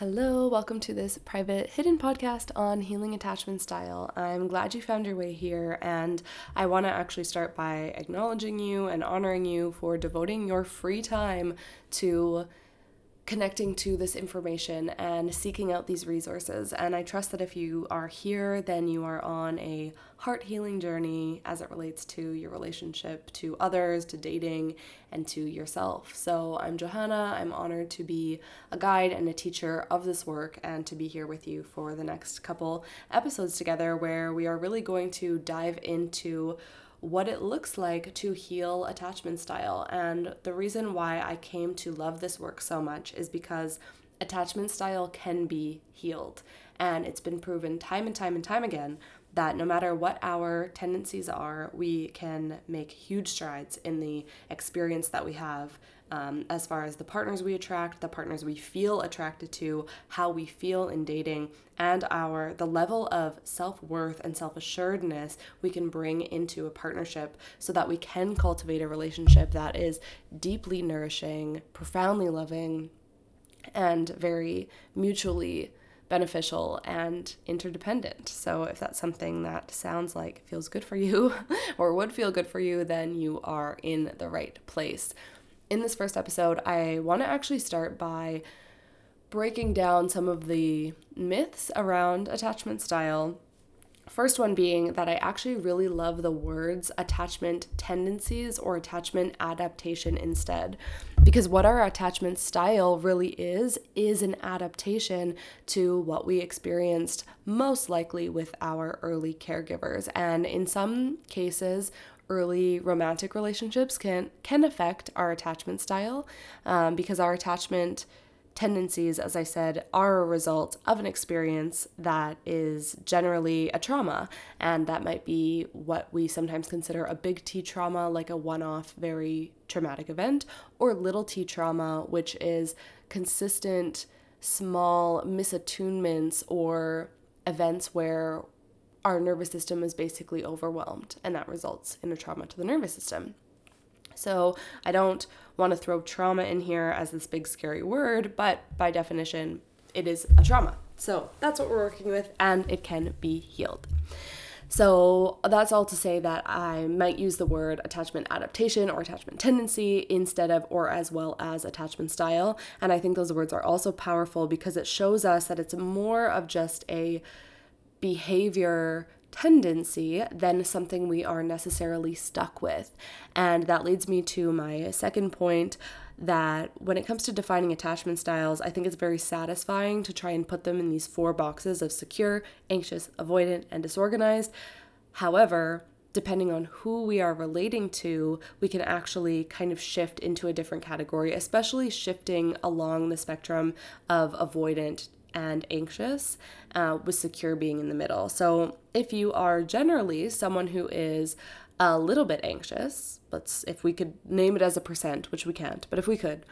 Hello, welcome to this private hidden podcast on healing attachment style. I'm glad you found your way here, and I want to actually start by acknowledging you and honoring you for devoting your free time to connecting to this information and seeking out these resources. And I trust that if you are here, then you are on a heart healing journey as it relates to your relationship to others, to dating, and to yourself. So I'm Johanna. I'm honored to be a guide and a teacher of this work and to be here with you for the next couple episodes together where we are really going to dive into what it looks like to heal attachment style. And the reason why I came to love this work so much is because attachment style can be healed. And it's been proven time and time and time again that no matter what our tendencies are, we can make huge strides in the experience that we have um, as far as the partners we attract, the partners we feel attracted to, how we feel in dating, and our the level of self-worth and self-assuredness we can bring into a partnership so that we can cultivate a relationship that is deeply nourishing, profoundly loving, and very mutually beneficial and interdependent. So, if that's something that sounds like feels good for you or would feel good for you, then you are in the right place in this first episode, I want to actually start by breaking down some of the myths around attachment style. First one being that I actually really love the words attachment tendencies or attachment adaptation instead. Because what our attachment style really is, is an adaptation to what we experienced most likely with our early caregivers. And in some cases, early romantic relationships can can affect our attachment style um, because our attachment tendencies as i said are a result of an experience that is generally a trauma. And that might be what we sometimes consider a big t trauma like a one-off very traumatic event or little t trauma which is consistent small misattunements or events where our nervous system is basically overwhelmed, and that results in a trauma to the nervous system. So, I don't want to throw trauma in here as this big scary word, but by definition, it is a trauma. So, that's what we're working with, and it can be healed. So, that's all to say that I might use the word attachment adaptation or attachment tendency instead of or as well as attachment style. And I think those words are also powerful because it shows us that it's more of just a behavior tendency than something we are necessarily stuck with. And that leads me to my second point that when it comes to defining attachment styles, I think it's very satisfying to try and put them in these four boxes of secure, anxious, avoidant, and disorganized. However, depending on who we are relating to, we can actually kind of shift into a different category, especially shifting along the spectrum of avoidant and anxious, uh, with secure being in the middle. So, if you are generally someone who is a little bit anxious, let's if we could name it as a percent, which we can't, but if we could,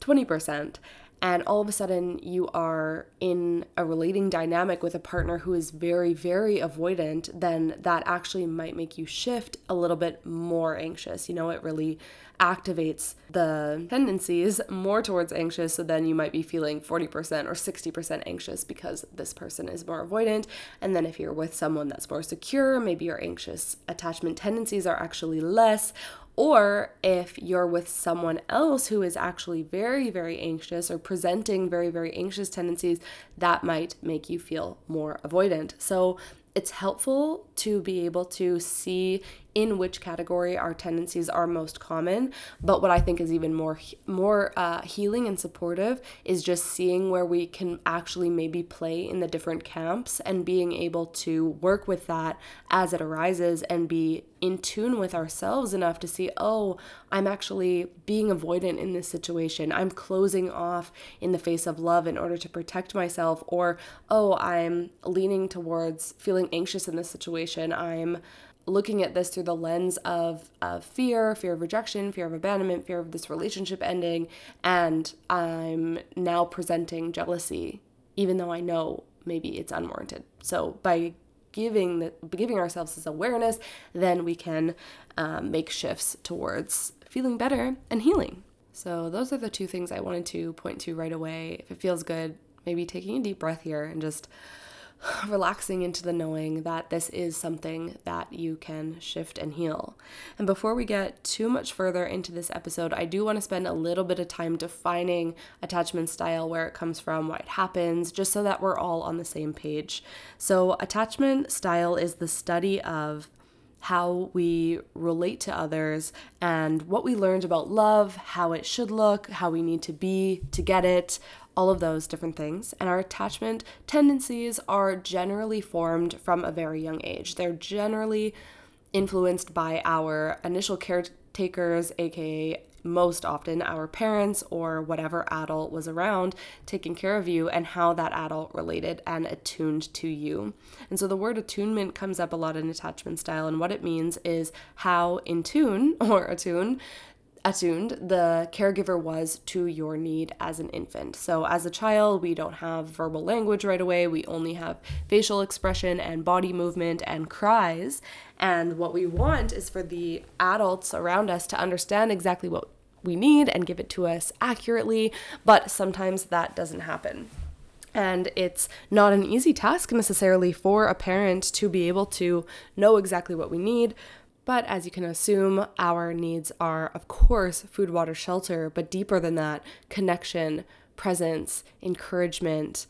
20%, and all of a sudden you are in a relating dynamic with a partner who is very, very avoidant, then that actually might make you shift a little bit more anxious. You know, it really activates the tendencies more towards anxious. So then you might be feeling 40% or 60% anxious because this person is more avoidant. And then if you're with someone that's more secure, maybe your anxious attachment tendencies are actually less or if you're with someone else who is actually very, very anxious or presenting very, very anxious tendencies, that might make you feel more avoidant. So it's helpful to be able to see in which category our tendencies are most common. But what I think is even more more uh, healing and supportive is just seeing where we can actually maybe play in the different camps and being able to work with that as it arises and be in tune with ourselves enough to see, oh, I'm actually being avoidant in this situation. I'm closing off in the face of love in order to protect myself, or oh, I'm leaning towards feeling anxious in this situation. I'm looking at this through the lens of, of fear, fear of rejection, fear of abandonment, fear of this relationship ending, and I'm now presenting jealousy, even though I know maybe it's unwarranted. So by giving the giving ourselves this awareness, then we can um, make shifts towards feeling better and healing. So those are the two things I wanted to point to right away. If it feels good, maybe taking a deep breath here and just relaxing into the knowing that this is something that you can shift and heal. And before we get too much further into this episode, I do want to spend a little bit of time defining attachment style, where it comes from, why it happens, just so that we're all on the same page. So, attachment style is the study of how we relate to others and what we learned about love, how it should look, how we need to be to get it, all of those different things. And our attachment tendencies are generally formed from a very young age. They're generally influenced by our initial caretakers, aka most often our parents or whatever adult was around taking care of you and how that adult related and attuned to you. And so the word attunement comes up a lot in attachment style, and what it means is how in tune or attune attuned the caregiver was to your need as an infant. So, as a child, we don't have verbal language right away, we only have facial expression and body movement and cries. And what we want is for the adults around us to understand exactly what we need and give it to us accurately, but sometimes that doesn't happen. And it's not an easy task necessarily for a parent to be able to know exactly what we need, but as you can assume, our needs are, of course, food, water, shelter, but deeper than that, connection, presence, encouragement,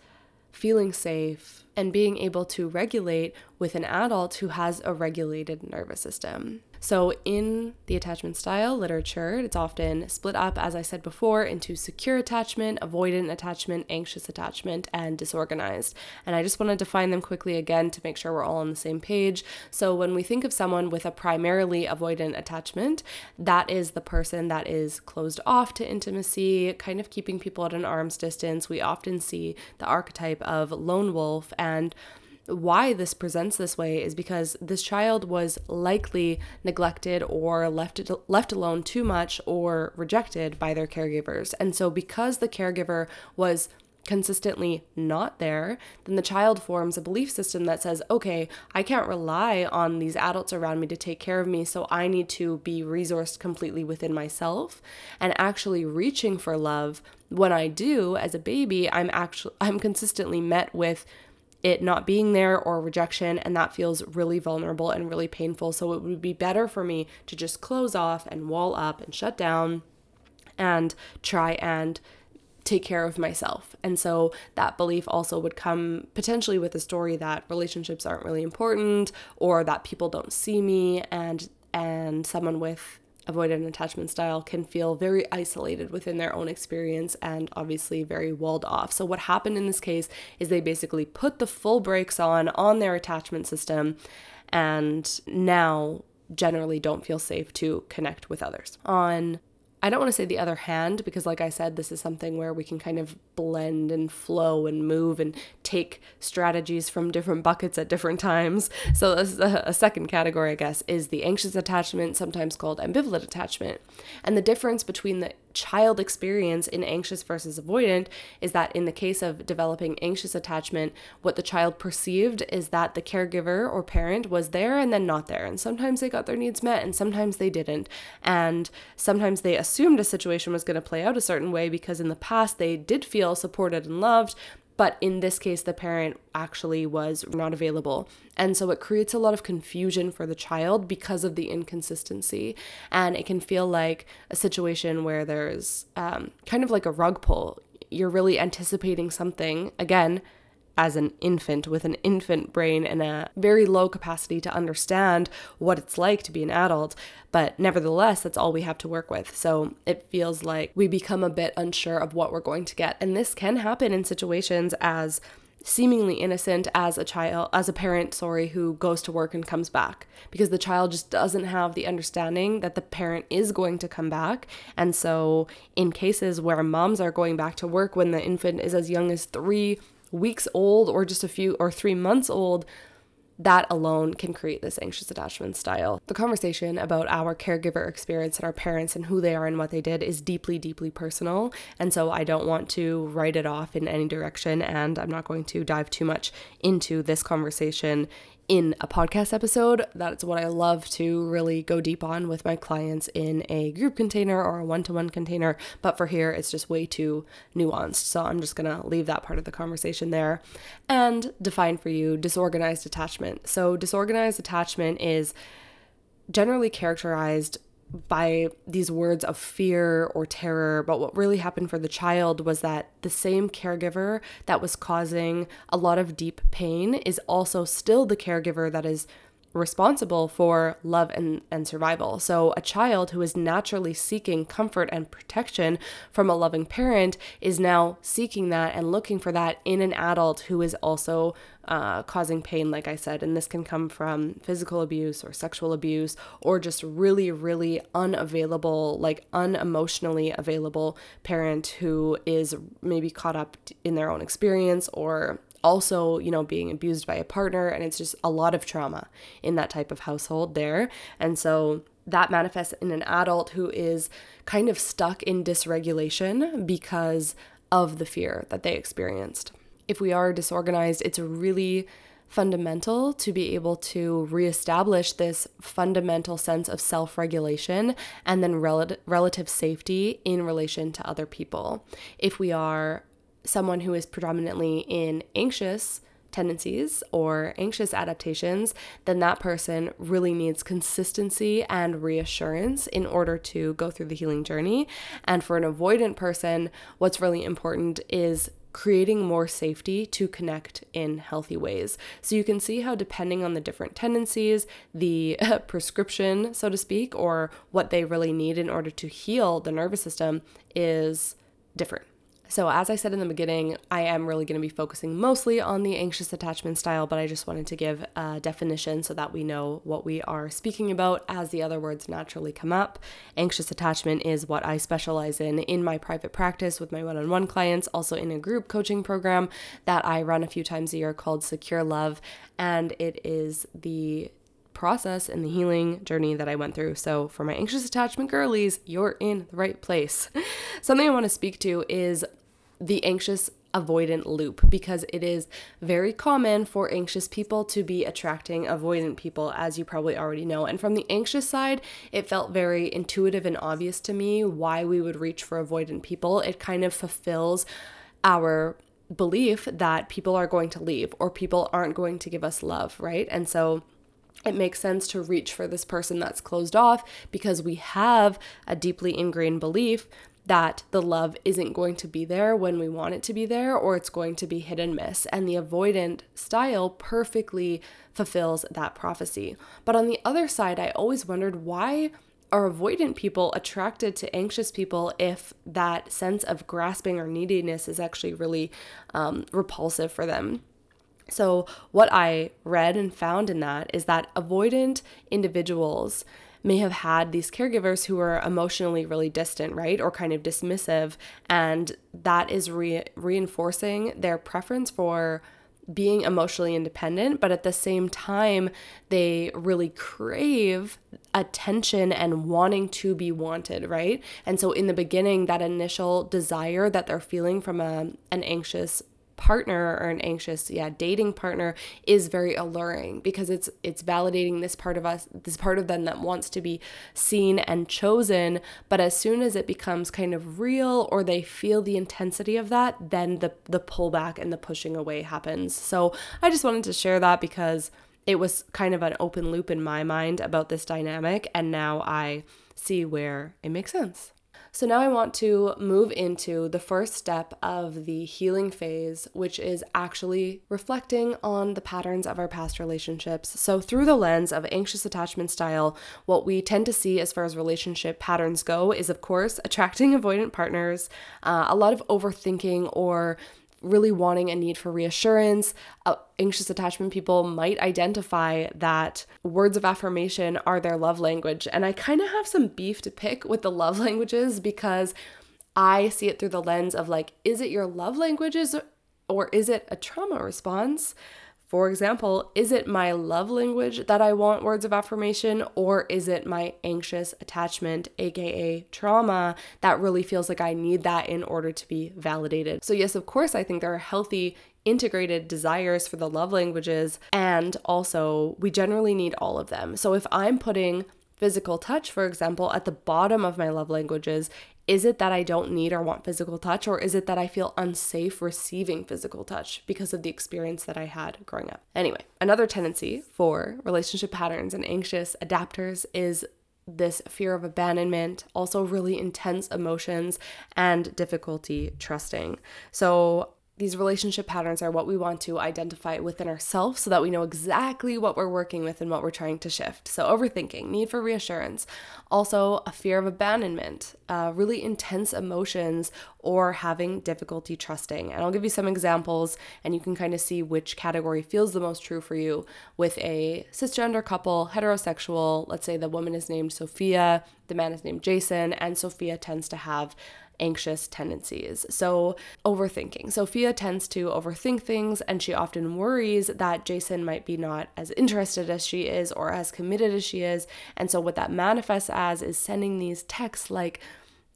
feeling safe, and being able to regulate with an adult who has a regulated nervous system. So, in the attachment style literature, it's often split up, as I said before, into secure attachment, avoidant attachment, anxious attachment, and disorganized. And I just want to define them quickly again to make sure we're all on the same page. So, when we think of someone with a primarily avoidant attachment, that is the person that is closed off to intimacy, kind of keeping people at an arm's distance. We often see the archetype of lone wolf and why this presents this way is because this child was likely neglected or left left alone too much or rejected by their caregivers. And so because the caregiver was consistently not there, then the child forms a belief system that says, okay, I can't rely on these adults around me to take care of me, so I need to be resourced completely within myself and actually reaching for love. When I do as a baby, I'm actually I'm consistently met with it not being there or rejection, and that feels really vulnerable and really painful. So it would be better for me to just close off and wall up and shut down and try and take care of myself. And so that belief also would come potentially with a story that relationships aren't really important or that people don't see me and and someone with avoidant attachment style can feel very isolated within their own experience and obviously very walled off. So what happened in this case is they basically put the full brakes on on their attachment system and now generally don't feel safe to connect with others. On I don't want to say the other hand because, like I said, this is something where we can kind of blend and flow and move and take strategies from different buckets at different times. So, a, a second category, I guess, is the anxious attachment, sometimes called ambivalent attachment. And the difference between the child experience in anxious versus avoidant is that in the case of developing anxious attachment, what the child perceived is that the caregiver or parent was there and then not there. And sometimes they got their needs met and sometimes they didn't. And sometimes they assumed a situation was going to play out a certain way because in the past they did feel supported and loved, but in this case, the parent actually was not available. And so it creates a lot of confusion for the child because of the inconsistency. And it can feel like a situation where there's um, kind of like a rug pull. You're really anticipating something, again, as an infant with an infant brain and a very low capacity to understand what it's like to be an adult. But nevertheless, that's all we have to work with. So it feels like we become a bit unsure of what we're going to get. And this can happen in situations as seemingly innocent as a child as a parent sorry who goes to work and comes back because the child just doesn't have the understanding that the parent is going to come back and so in cases where moms are going back to work when the infant is as young as 3 weeks old or just a few or three months old, that alone can create this anxious attachment style. The conversation about our caregiver experience and our parents and who they are and what they did is deeply, deeply personal. And so I don't want to write it off in any direction. And I'm not going to dive too much into this conversation in a podcast episode. That's what I love to really go deep on with my clients in a group container or a one to one container. But for here, it's just way too nuanced. So I'm just going to leave that part of the conversation there and define for you disorganized attachment. So, disorganized attachment is generally characterized by these words of fear or terror. But what really happened for the child was that the same caregiver that was causing a lot of deep pain is also still the caregiver that is responsible for love and, and survival. So, a child who is naturally seeking comfort and protection from a loving parent is now seeking that and looking for that in an adult who is also uh, causing pain, like I said. And this can come from physical abuse or sexual abuse or just really, really unavailable, like unemotionally available parent who is maybe caught up in their own experience or also, you know, being abused by a partner. And it's just a lot of trauma in that type of household there. And so that manifests in an adult who is kind of stuck in dysregulation because of the fear that they experienced. If we are disorganized, it's really fundamental to be able to reestablish this fundamental sense of self regulation and then rel- relative safety in relation to other people. If we are someone who is predominantly in anxious tendencies or anxious adaptations, then that person really needs consistency and reassurance in order to go through the healing journey. And for an avoidant person, what's really important is creating more safety to connect in healthy ways. So you can see how, depending on the different tendencies, the prescription, so to speak, or what they really need in order to heal the nervous system is different. So, as I said in the beginning, I am really going to be focusing mostly on the anxious attachment style, but I just wanted to give a definition so that we know what we are speaking about as the other words naturally come up. Anxious attachment is what I specialize in in my private practice with my one on one clients, also in a group coaching program that I run a few times a year called Secure Love. And it is the process and the healing journey that I went through. So, for my anxious attachment girlies, you're in the right place. Something I want to speak to is the anxious avoidant loop because it is very common for anxious people to be attracting avoidant people, as you probably already know. And from the anxious side, it felt very intuitive and obvious to me why we would reach for avoidant people. It kind of fulfills our belief that people are going to leave or people aren't going to give us love, right? And so it makes sense to reach for this person that's closed off because we have a deeply ingrained belief that the love isn't going to be there when we want it to be there or it's going to be hit and miss. And the avoidant style perfectly fulfills that prophecy. But on the other side, I always wondered why are avoidant people attracted to anxious people if that sense of grasping or neediness is actually really um, repulsive for them? So, what I read and found in that is that avoidant individuals may have had these caregivers who were emotionally really distant, right? Or kind of dismissive. And that is re- reinforcing their preference for being emotionally independent, but at the same time, they really crave attention and wanting to be wanted, right? And so, in the beginning, that initial desire that they're feeling from a, an anxious partner or an anxious yeah dating partner is very alluring because it's it's validating this part of us this part of them that wants to be seen and chosen. But as soon as it becomes kind of real or they feel the intensity of that then the the pullback and the pushing away happens. So i just wanted to share that because it was kind of an open loop in my mind about this dynamic. And now i see where it makes sense so now I want to move into the first step of the healing phase, which is actually reflecting on the patterns of our past relationships. So, through the lens of anxious attachment style, what we tend to see as far as relationship patterns go is, of course, attracting avoidant partners, uh, a lot of overthinking or really wanting a need for reassurance. Uh, anxious attachment people might identify that words of affirmation are their love language. And I kind of have some beef to pick with the love languages because I see it through the lens of like, is it your love languages or is it a trauma response? For example, is it my love language that I want words of affirmation, or is it my anxious attachment, aka trauma, that really feels like I need that in order to be validated? So, yes, of course, I think there are healthy integrated desires for the love languages, and also we generally need all of them. So if I'm putting physical touch, for example, at the bottom of my love languages, is it that I don't need or want physical touch, or is it that I feel unsafe receiving physical touch because of the experience that I had growing up? Anyway, another tendency for relationship patterns and anxious adapters is this fear of abandonment, also really intense emotions, and difficulty trusting. So, these relationship patterns are what we want to identify within ourselves so that we know exactly what we're working with and what we're trying to shift. So, overthinking, need for reassurance, also a fear of abandonment, uh, really intense emotions, or having difficulty trusting. And I'll give you some examples and you can kind of see which category feels the most true for you with a cisgender couple, heterosexual. Let's say the woman is named Sophia, the man is named Jason, and Sophia tends to have anxious tendencies. So, overthinking. Sophia tends to overthink things and she often worries that Jason might be not as interested as she is or as committed as she is. And so, what that manifests as is sending these texts like,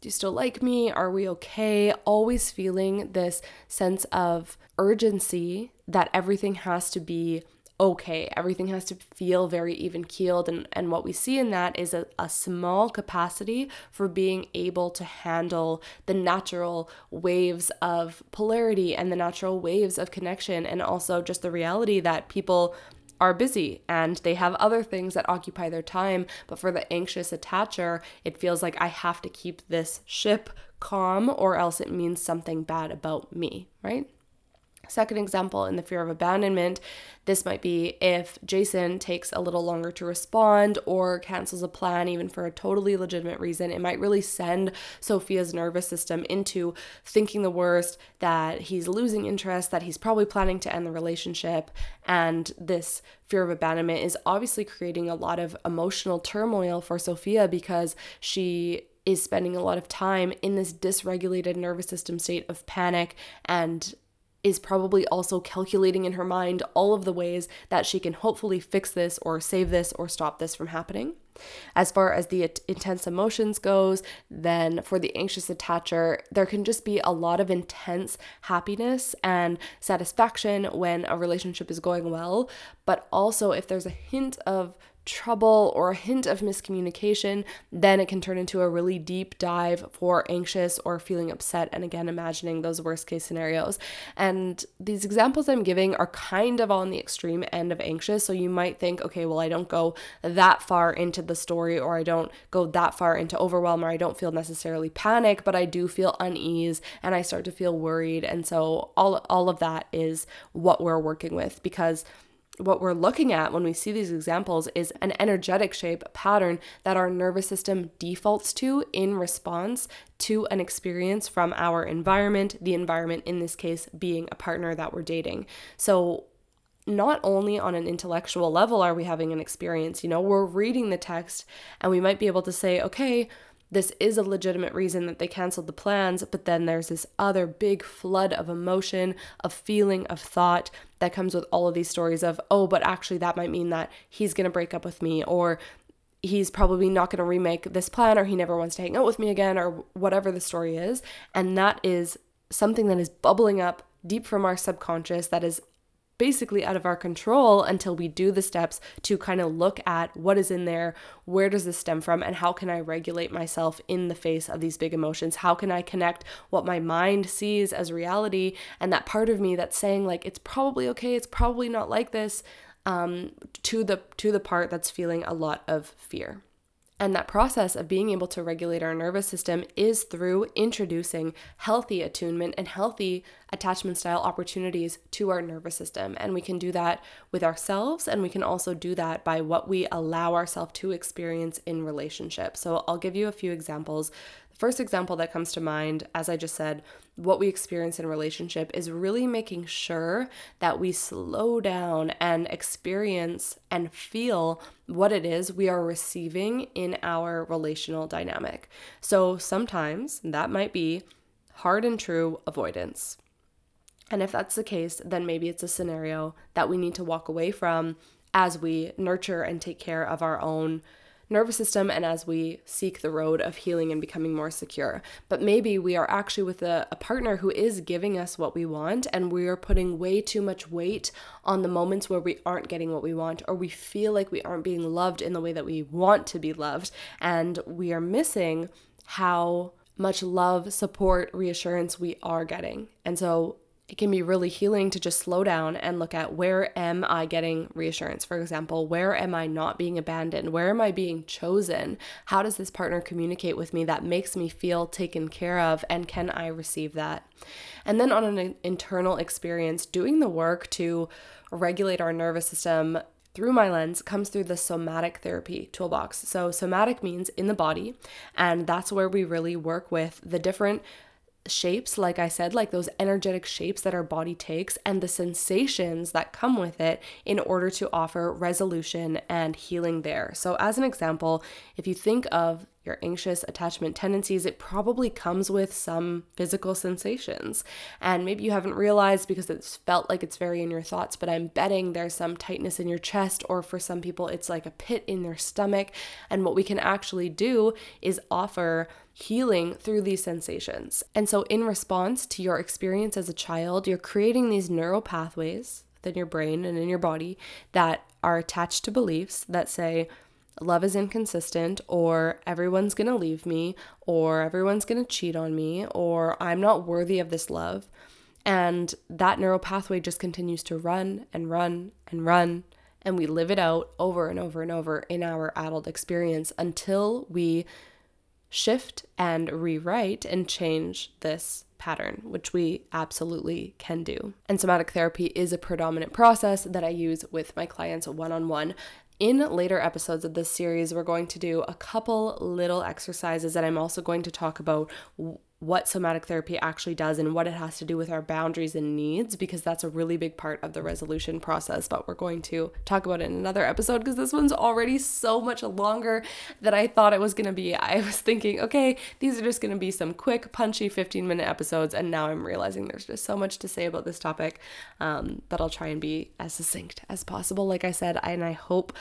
do you still like me? Are we okay? Always feeling this sense of urgency that everything has to be okay. Everything has to feel very even keeled. And, and what we see in that is a, a small capacity for being able to handle the natural waves of polarity and the natural waves of connection, and also just the reality that people are busy and they have other things that occupy their time. But for the anxious attacher, it feels like I have to keep this ship calm or else it means something bad about me, right? Second example, in the fear of abandonment, this might be if Jason takes a little longer to respond or cancels a plan, even for a totally legitimate reason. It might really send Sophia's nervous system into thinking the worst, that he's losing interest, that he's probably planning to end the relationship. And this fear of abandonment is obviously creating a lot of emotional turmoil for Sophia because she is spending a lot of time in this dysregulated nervous system state of panic and is probably also calculating in her mind all of the ways that she can hopefully fix this or save this or stop this from happening. As far as the intense emotions goes, then for the anxious attacher, there can just be a lot of intense happiness and satisfaction when a relationship is going well, but also if there's a hint of trouble or a hint of miscommunication, then it can turn into a really deep dive for anxious or feeling upset. And again, imagining those worst case scenarios. And these examples I'm giving are kind of on the extreme end of anxious. So you might think, okay, well, I don't go that far into the story, or I don't go that far into overwhelm, or I don't feel necessarily panic, but I do feel unease and I start to feel worried. And so all, all of that is what we're working with because what we're looking at when we see these examples is an energetic shape pattern that our nervous system defaults to in response to an experience from our environment, the environment in this case being a partner that we're dating. So, not only on an intellectual level are we having an experience, you know, we're reading the text and we might be able to say, okay, this is a legitimate reason that they canceled the plans, but then there's this other big flood of emotion, of feeling, of thought that comes with all of these stories of, oh, but actually that might mean that he's to break up with me or he's probably not to remake this plan or he never wants to hang out with me again or whatever the story is. And that is something that is bubbling up deep from our subconscious that is basically out of our control until we do the steps to kind of look at what is in there, where does this stem from, and how can I regulate myself in the face of these big emotions? How can I connect what my mind sees as reality and that part of me that's saying like it's probably okay, it's probably not like this, um, to the to the part that's feeling a lot of fear. And that process of being able to regulate our nervous system is through introducing healthy attunement and healthy attachment style opportunities to our nervous system. And we can do that with ourselves, and we can also do that by what we allow ourselves to experience in relationships. So I'll give you a few examples First example that comes to mind, as I just said, what we experience in relationship is really making sure that we slow down and experience and feel what it is we are receiving in our relational dynamic. So sometimes that might be hard and true avoidance. And if that's the case, then maybe it's a scenario that we need to walk away from as we nurture and take care of our own nervous system and as we seek the road of healing and becoming more secure. But maybe we are actually with a, a partner who is giving us what we want and we are putting way too much weight on the moments where we aren't getting what we want or we feel like we aren't being loved in the way that we want to be loved and we are missing how much love, support, reassurance we are getting. And so it can be really healing to just slow down and look at where am I getting reassurance? For example, where am I not being abandoned? Where am I being chosen? How does this partner communicate with me that makes me feel taken care of? And can I receive that? And then on an internal experience, doing the work to regulate our nervous system through my lens comes through the somatic therapy toolbox. So, somatic means in the body, and that's where we really work with the different shapes, like I said, like those energetic shapes that our body takes and the sensations that come with it in order to offer resolution and healing there. So, as an example, if you think of your anxious attachment tendencies, it probably comes with some physical sensations. And maybe you haven't realized because it's felt like it's very in your thoughts, but I'm betting there's some tightness in your chest, or for some people, it's like a pit in their stomach. And what we can actually do is offer healing through these sensations. And so, in response to your experience as a child, you're creating these neural pathways within your brain and in your body that are attached to beliefs that say, love is inconsistent, or everyone's gonna leave me, or everyone's gonna cheat on me, or I'm not worthy of this love. And that neural pathway just continues to run and run and run. And we live it out over and over and over in our adult experience until we shift and rewrite and change this pattern, which we absolutely can do. And somatic therapy is a predominant process that I use with my clients one on one. In later episodes of this series, we're going to do a couple little exercises that I'm also going to talk about what somatic therapy actually does and what it has to do with our boundaries and needs because that's a really big part of the resolution process but we're going to talk about it in another episode because this one's already so much longer than I thought it was going to be. I was thinking, okay, these are just going to be some quick punchy 15 minute episodes and now I'm realizing there's just so much to say about this topic um, but I'll try and be as succinct as possible like I said and I hope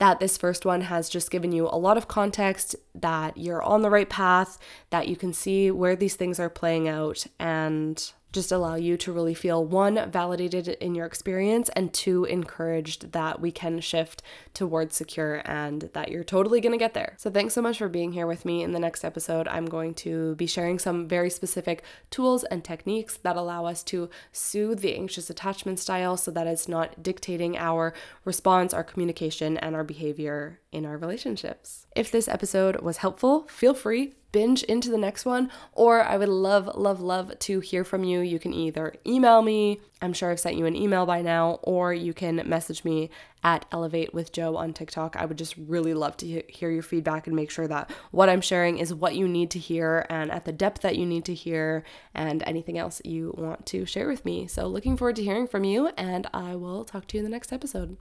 that this first one has just given you a lot of context that you're on the right path, that you can see where these things are playing out, and just allow you to really feel one, validated in your experience, and two, encouraged that we can shift towards secure and that you're totally gonna get there. So, thanks so much for being here with me. In the next episode, I'm going to be sharing some very specific tools and techniques that allow us to soothe the anxious attachment style so that it's not dictating our response, our communication, and our behavior in our relationships. If this episode was helpful, feel free binge into the next one, or I would love, love, love to hear from you. You can either email me, I'm sure I've sent you an email by now, or you can message me at Elevate with Joe on TikTok. I would just really love to hear your feedback and make sure that what I'm sharing is what you need to hear and at the depth that you need to hear, and anything else you want to share with me. So, looking forward to hearing from you, and I will talk to you in the next episode.